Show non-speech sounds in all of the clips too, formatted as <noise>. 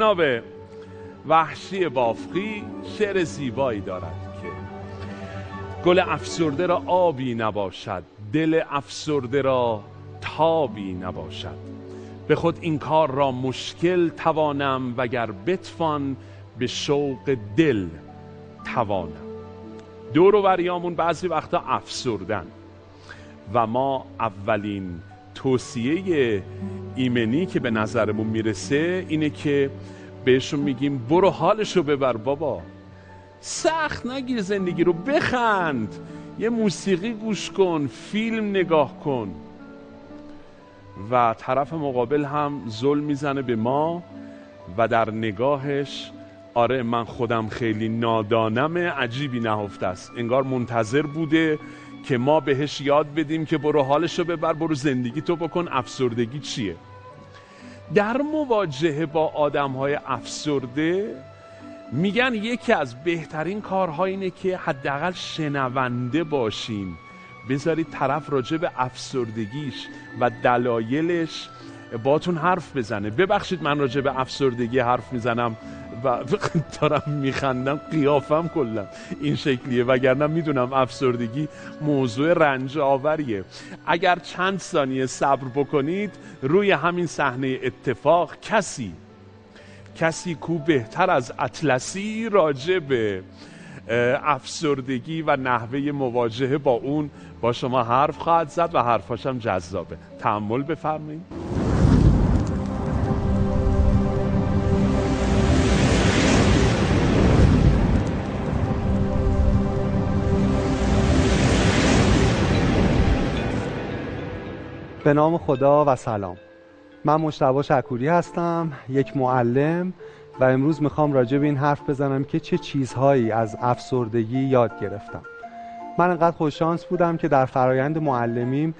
جناب وحشی بافقی شعر زیبایی دارد که گل افسرده را آبی نباشد دل افسرده را تابی نباشد. به خود این کار را مشکل توانم وگر بتوان به شوق دل توانم. دور و بریامون بعضی وقتا افسردن و ما اولین توصیه ایمنی که به نظرمون می‌رسه اینه که بهشون میگیم برو حالشو ببر بابا. سخت نگیر زندگی رو بخند. یه موسیقی گوش کن فیلم نگاه کن. و طرف مقابل هم ظلم می‌زنه به ما و در نگاهش آره من خودم خیلی نادانم عجیبی نهفته است. انگار منتظر بوده که ما بهش یاد بدیم که برو حالشو ببر برو زندگی تو بکن. افسردگی چیه؟ در مواجهه با آدم های افسرده میگن یکی از بهترین کارها اینه که حداقل شنونده باشیم. بذارید طرف راجع به افسردگیش و دلایلش باتون حرف بزنه. ببخشید من راجع به افسردگی حرف می‌زنم. و <laughs> دارم میخندم قیافم کلا این شکلیه. وگرنه می‌دونم افسردگی موضوع رنج آوریه اگر چند ثانیه صبر بکنید روی همین صحنه اتفاق کسی کسی کو بهتر از اطلسی راجع به افسردگی و نحوه مواجهه با اون با شما حرف خواهد زد و حرفاشم جذابه. تحمل بفرمایید. به نام خدا و سلام. من مشتبا شکوری هستم یک معلم و امروز می‌خوام راجع به این حرف بزنم که چه چیزهایی از افسردگی یاد گرفتم. من انقدر خوششانس بودم که در فرایند معلمیم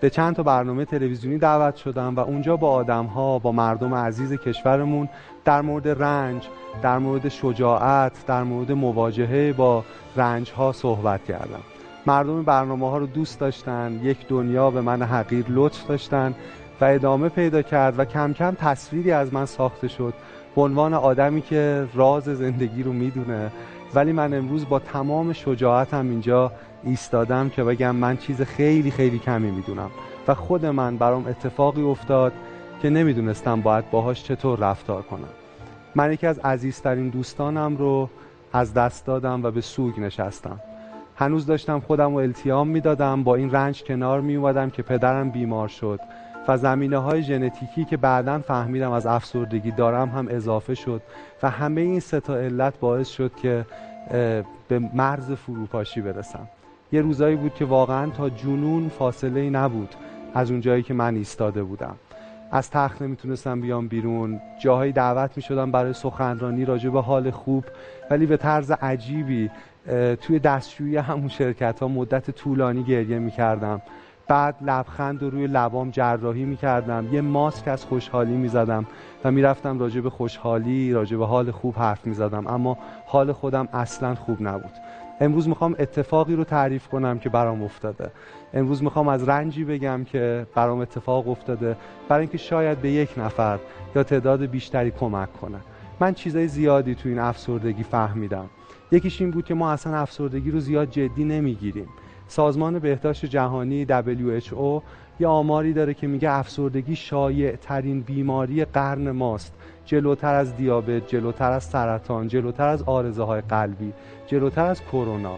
به چند تا برنامه تلویزیونی دعوت شدم و اونجا با آدم ها با مردم عزیز کشورمون در مورد رنج در مورد شجاعت در مورد مواجهه با رنج ها صحبت کردم. مردم برنامه ها رو دوست داشتن یک دنیا به من حقیر لطف داشتن و ادامه پیدا کرد و کم کم تصویری از من ساخته شد. به عنوان آدمی که راز زندگی رو می‌دونه ولی من امروز با تمام شجاعتم اینجا ایستادم که بگم من چیز خیلی خیلی کمی می‌دونم و خود من برام اتفاقی افتاد که نمی‌دونستم باید باهاش چطور رفتار کنم. من یکی از عزیزترین دوستانم رو از دست دادم و به سوگ نشستم. هنوز داشتم خودم رو التیام می‌دادم با این رنج کنار می اومدم که پدرم بیمار شد و زمینه های ژنتیکی که بعدا فهمیدم از افسردگی دارم هم اضافه شد و همه این سه تا علت باعث شد که به مرز فروپاشی برسم. یه روزایی بود که واقعا تا جنون فاصله نبود از اون جایی که من ایستاده بودم. از تخت نمی‌تونستم بیام بیرون جاهایی دعوت می‌شدم برای سخنرانی راجع به حال خوب ولی به طرز عجیبی توی دستشویی همون شرکت ها مدت طولانی گریه می‌کردم. بعد لبخند رو روی لبام جراحی می‌کردم. یه ماسک از خوشحالی می‌زدم و می‌رفتم راجع به خوشحالی راجع به حال خوب حرف می‌زدم. اما حال خودم اصلا خوب نبود. امروز می‌خوام اتفاقی رو تعریف کنم که برام افتاده. امروز می‌خوام از رنجی بگم که برام اتفاق افتاده. برای اینکه شاید به یک نفر یا تعداد بیشتری کمک کنه. من چیزای زیادی تو این افسردگی فهمیدم. یکیش این بود که ما اصلا افسردگی رو زیاد جدی نمی‌گیریم. سازمان بهداشت جهانی WHO یه آماری داره که میگه افسردگی شایع ترین بیماری قرن ماست. جلوتر از دیابت، جلوتر از سرطان، جلوتر از آرزه های قلبی، جلوتر از کرونا.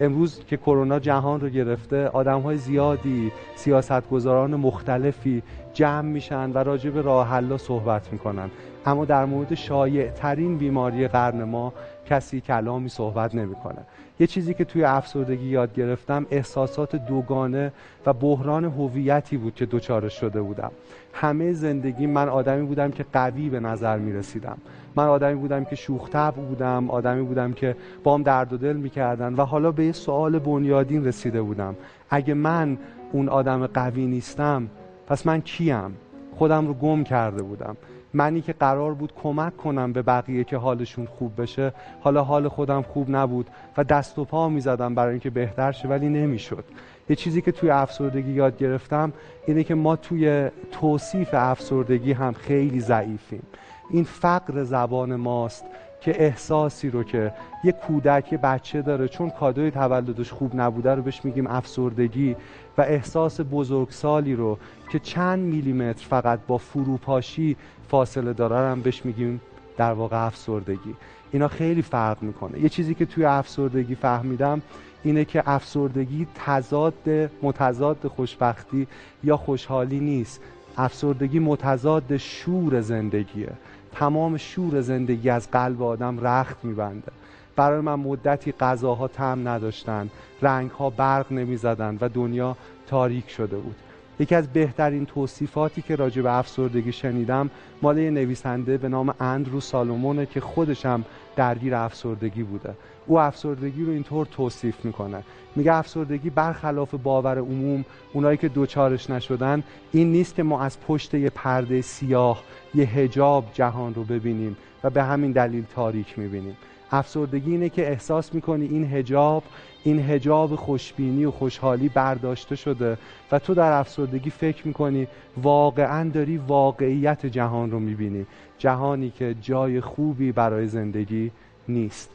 امروز که کرونا جهان رو گرفته آدم های زیادی سیاستگزاران مختلفی جمع میشن و راجع به راه صحبت می‌کنن. اما در مورد شایع ترین بیماری قرن ما کسی کلامی صحبت نمی‌کنه. یه چیزی که توی افسردگی یاد گرفتم احساسات دوگانه و بحران هویتی بود که دوچارش شده بودم. همه زندگی من آدمی بودم که قوی به نظر می رسیدم من آدمی بودم که شوختب بودم آدمی بودم که بام درد و دل می‌کردن و حالا به یه سوال بنیادین رسیده بودم. اگه من اون آدم قوی نیستم پس من کیم؟ خودم رو گم کرده بودم. منی که قرار بود کمک کنم به بقیه که حالشون خوب بشه حالا حال خودم خوب نبود و دست و پا می‌زدم برای اینکه بهتر شه ولی نمی‌شد. یه چیزی که توی افسردگی یاد گرفتم اینه که ما توی توصیف افسردگی هم خیلی ضعیفیم. این فقر زبان ماست. که احساسی رو که یه کودک یه بچه داره چون کادوی تولدش خوب نبوده رو بهش میگیم افسردگی و احساس بزرگسالی رو که چند میلیمتر فقط با فروپاشی فاصله داره هم بهش میگیم در واقع افسردگی. اینا خیلی فرق می‌کنه. یه چیزی که توی افسردگی فهمیدم اینه که افسردگی تضاد متضاد خوشبختی یا خوشحالی نیست. افسردگی متضاد شور زندگیه. تمام شور زندگی از قلب آدم رخت میبنده. برای من مدتی غذاها تم نداشتن رنگها برق نمی‌زدن و دنیا تاریک شده بود. یکی از بهترین توصیفاتی که راجع به افسردگی شنیدم مال یه نویسنده به نام اندرو سالومونه که خودشم درگیر افسردگی بوده. او افسردگی رو اینطور توصیف می‌کنه. میگه افسردگی برخلاف باور عموم اونایی که دوچارش نشدن این نیست که ما از پشت یه پرده سیاه یه هجاب جهان رو ببینیم و به همین دلیل تاریک می‌بینیم. افسردگی اینه که احساس می‌کنی این هجاب این هجاب خوشبینی و خوشحالی برداشته شده و تو در افسردگی فکر می‌کنی واقعا داری واقعیت جهان رو می‌بینی. جهانی که جای خوبی برای زندگی نیست.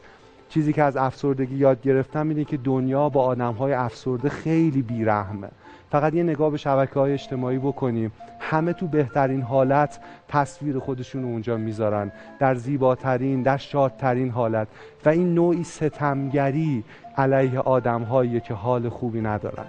چیزی که از افسردگی یاد گرفتم اینه که دنیا با آدم های افسرده خیلی بیرحمه. فقط یه نگاه به شبکه های اجتماعی بکنیم. همه تو بهترین حالت تصویر خودشون رو اونجا می‌ذارن. در زیباترین در شادترین حالت. و این نوعی ستمگری علیه آدم که حال خوبی ندارن.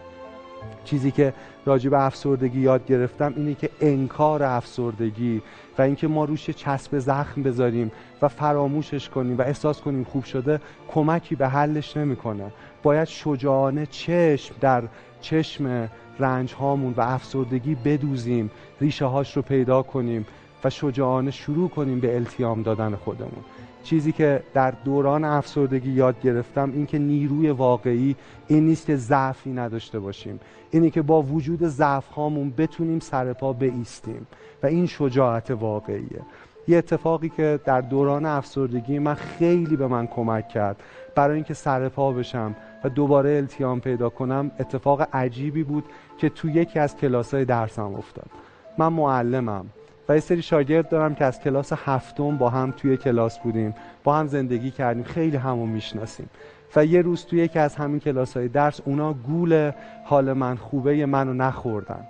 چیزی که راجع به افسردگی یاد گرفتم اینه که انکار افسردگی و اینکه ما روش چسب زخم بذاریم و فراموشش کنیم و احساس کنیم خوب شده کمکی به حلش نمی‌کنه. باید شجاعانه چشم در چشم رنج هامون و افسردگی بدوزیم ریشه هاش رو پیدا کنیم و شجاعانه شروع کنیم به التیام دادن خودمون. چیزی که در دوران افسردگی یاد گرفتم این که نیروی واقعی این نیست که ضعفی نداشته باشیم. اینی که با وجود ضعف هامون بتونیم سر پا بیستیم و این شجاعت واقعیه. یه اتفاقی که در دوران افسردگی من خیلی به من کمک کرد برای اینکه سر پا بشم و دوباره التیام پیدا کنم اتفاق عجیبی بود که تو یکی از کلاسای درسم افتاد. من معلمم. و یه سری شاگرد دارم که از کلاس هفتم با هم توی کلاس بودیم با هم زندگی کردیم خیلی همو می‌شناسیم. و یه روز توی یکی از همین کلاس های درس اونا گول حال من خوبه منو نخوردن.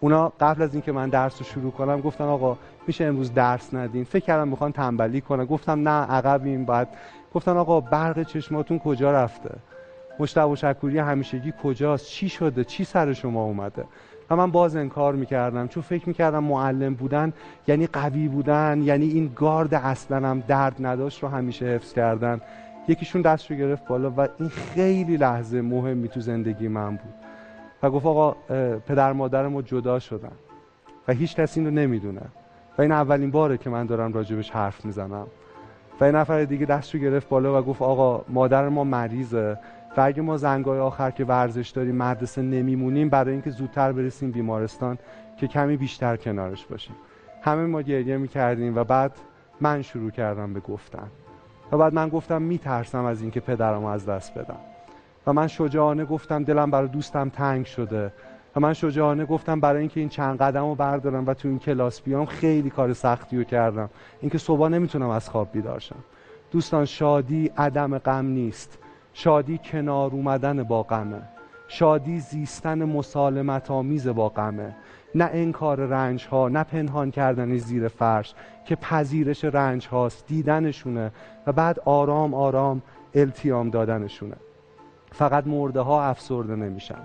اونا قبل از اینکه من درس رو شروع کنم گفتن آقا میشه امروز درس ندین فکر کردم می‌خوان تنبلی کنن. گفتم نه عقبیم بعد. گفتن آقا برق چشماتون کجا رفته؟ مشتبه شکوری همیشگی کجاست؟ چی شده؟ چی سر شما اومده؟ و من باز انکار می‌کردم چون فکر می‌کردم معلم بودن یعنی قوی بودن یعنی این گارد اصلا هم درد نداشت رو همیشه حفظ کردن. یکیشون دست رو گرفت بالا و این خیلی لحظه مهمی تو زندگی من بود. و گفت آقا پدر مادر ما جدا شدن و هیچ کسی این رو نمی‌دونه. و این اولین باره که من دارم راجبش حرف می‌زنم. و این نفر دیگه دست رو گرفت بالا و گفت آقا مادر ما مریضه. و اگه ما زنگای آخر که ورزش داریم مدرسه نمیمونیم برای اینکه زودتر برسیم بیمارستان که کمی بیشتر کنارش باشیم. همه ما گریه می‌کردیم و بعد من شروع کردم به گفتن. و بعد من گفتم میترسم از اینکه پدرم از دست بدم. و من شجاعانه گفتم دلم برای دوستم تنگ شده. و من شجاعانه گفتم برای اینکه این چند قدم رو بردارم و تو این کلاس بیام خیلی کار سختی رو کردم. اینکه صبح نمی‌تونم از خواب بیدار شم. دوستان شادی عدم غم نیست. شادی کنار اومدن با غمه. شادی زیستن مسالمت آمیز با غمه. نه انکار رنج ها نه پنهان کردن زیر فرش که پذیرش رنج هاست دیدنشونه و بعد آرام آرام التیام دادنشونه. فقط مرده ها افسرده نمیشن.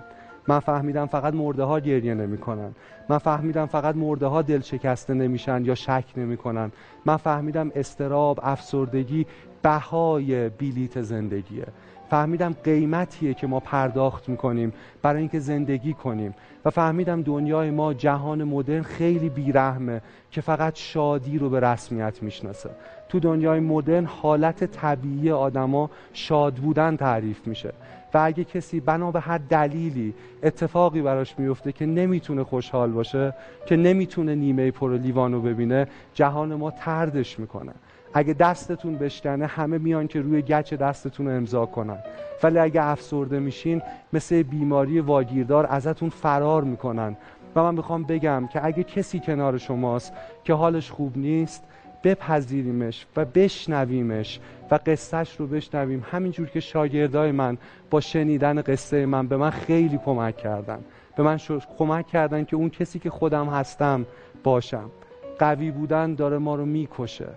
من فهمیدم فقط مرده ها گریه نمی‌کنن. من فهمیدم فقط مرده ها دل شکسته نمیشن یا شک نمی‌کنن. من فهمیدم استراب افسردگی بهای بیلیت زندگیه. فهمیدم قیمتیه که ما پرداخت می‌کنیم برای اینکه زندگی کنیم. و فهمیدم دنیای ما جهان مدرن خیلی بیرحمه که فقط شادی رو به رسمیت می‌شناسه. تو دنیای مدرن حالت طبیعی آدما شاد بودن تعریف میشه. و اگه کسی بنا به هر دلیلی اتفاقی براش میفته که نمی‌تونه خوشحال باشه که نمی‌تونه نیمه پر لیوانو ببینه جهان ما تردش می‌کنه. اگه دستتون بشکنه همه میان که روی گچ دستتون رو امضا کنن. ولی اگه افسرده میشین مثل بیماری واگیردار ازتون فرار می‌کنن. و من می‌خوام بگم که اگه کسی کنار شماست که حالش خوب نیست بپذیریمش و بشنویمش و قصهش رو بشنویم. همینجور که شاگردای من با شنیدن قصه من به من خیلی کمک کردن. به من کمک کردن که اون کسی که خودم هستم باشم. قوی بودن داره ما رو می‌کشه.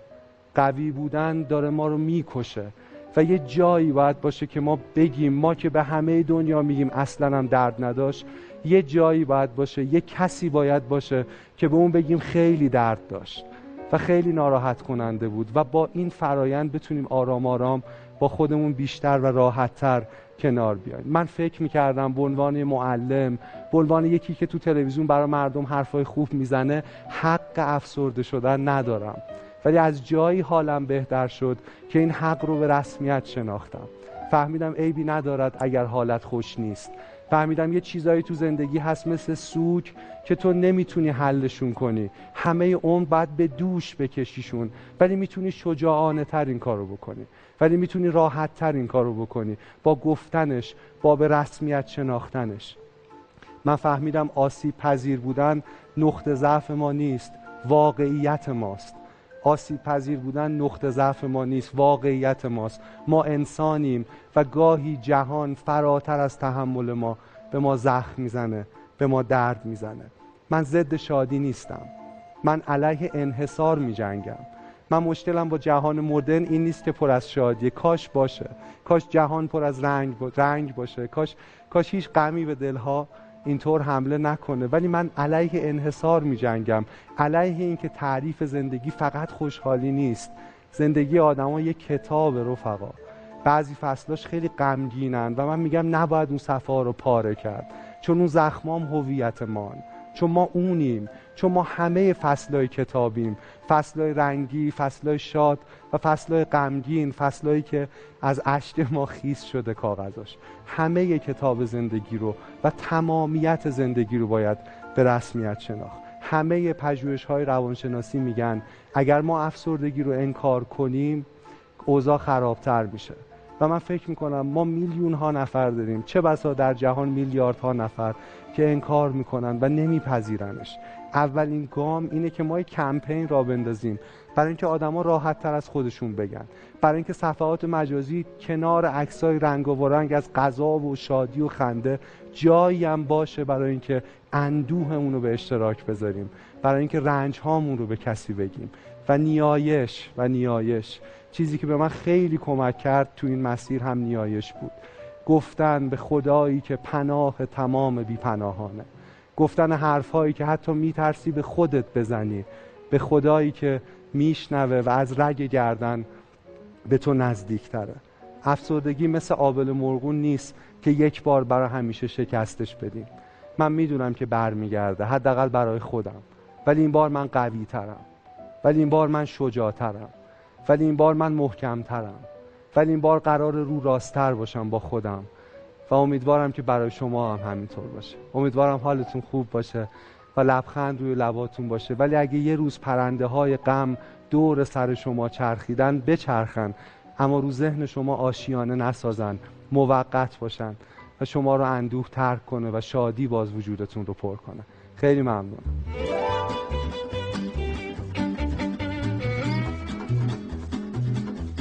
قوی بودن داره ما رو می‌کشه. و یه جایی باید باشه که ما بگیم ما که به همه دنیا میگیم اصلا هم درد نداشت یه جایی باید باشه یه کسی باید باشه که به اون بگیم خیلی درد داشت و خیلی ناراحت کننده بود و با این فرایند بتونیم آرام آرام با خودمون بیشتر و راحتتر کنار بیایم. من فکر می‌کردم به عنوان معلم به عنوان یکی که تو تلویزیون برای مردم حرفای خوب می‌زنه حق افسرده شدن ندارم. ولی از جایی حالم بهتر شد که این حق رو به رسمیت شناختم. فهمیدم عیبی ندارد اگر حالت خوش نیست. فهمیدم یه چیزایی تو زندگی هست مثل سوک که تو نمی‌تونی حلشون کنی. همه عمر باید به دوش بکشیشون. ولی می‌تونی شجاعانه تر این کارو بکنی. ولی می‌تونی راحت تر این کارو بکنی. با گفتنش با به رسمیت شناختنش. من فهمیدم آسیب پذیر بودن نقطه ضعف ما نیست واقعیت ماست. آسیب پذیر بودن نقطه ضعف ما نیست واقعیت ماست. ما انسانیم و گاهی جهان فراتر از تحمل ما به ما زخم می‌زنه به ما درد می‌زنه. من ضد شادی نیستم. من علیه انحصار میجنگم. من مشکلم با جهان مدرن این نیست که پر از شادی کاش باشه. کاش جهان پر از رنگ, رنگ باشه. کاش کاش هیچ غمی به دلها اینطور حمله نکنه. ولی من علیه انحصار می جنگم علیه اینکه تعریف زندگی فقط خوشحالی نیست. زندگی آدما یک کتاب رفقا. بعضی فصلاش خیلی غمگینن و من میگم نباید اون صفحه رو پاره کرد. چون اون زخمام هویت مان چون ما اونیم. چون ما همه فصلهای کتابیم فصلهای رنگی فصلهای شاد و فصلهای غمگین فصلهایی که از اشک ما خیس شده کاغذاش. همه کتاب زندگی رو و تمامیت زندگی رو باید به رسمیت شناخت. همه پژوهش های روانشناسی میگن اگر ما افسردگی رو انکار کنیم اوضاع خرابتر میشه. و من فکر می‌کنم ما میلیون ها نفر داریم. چه بسا در جهان میلیاردها نفر که انکار می‌کنن و نمیپذیرنش. اولین گام اینه که ما کمپین را بندازیم. برای اینکه آدما راحت تر از خودشون بگن. برای اینکه صفحات مجازی کنار عکسای رنگ و رنگ از غذا و شادی و خنده جایی هم باشه برای اینکه اندوهمون رو به اشتراک بذاریم. برای اینکه رنج هامون رو به کسی بگیم. و نیایش و نیایش. چیزی که به من خیلی کمک کرد تو این مسیر هم نیایش بود. گفتن به خدایی که پناه تمام پناهانه گفتن حرفهایی که حتی میترسی به خودت بزنی. به خدایی که میشنوه و از رگ گردن به تو نزدیکتره. افسردگی مثل آبل مرغون نیست که یک بار برای همیشه شکستش بدیم. من می‌دونم که برمیگرده حداقل برای خودم. ولی این بار من قوی ترم ولی این بار من شجاعترم. ولی این بار من محکمترم. ولی این بار قرار رو راستتر باشم با خودم. و امیدوارم که برای شما هم همینطور باشه. امیدوارم حالتون خوب باشه و لبخند روی لباتون باشه. ولی اگه یه روز پرنده های غم دور سر شما چرخیدن بچرخن. اما رو ذهن شما آشیانه نسازن موقت باشن و شما رو اندوه ترک کنه و شادی باز وجودتون رو پر کنه. خیلی ممنون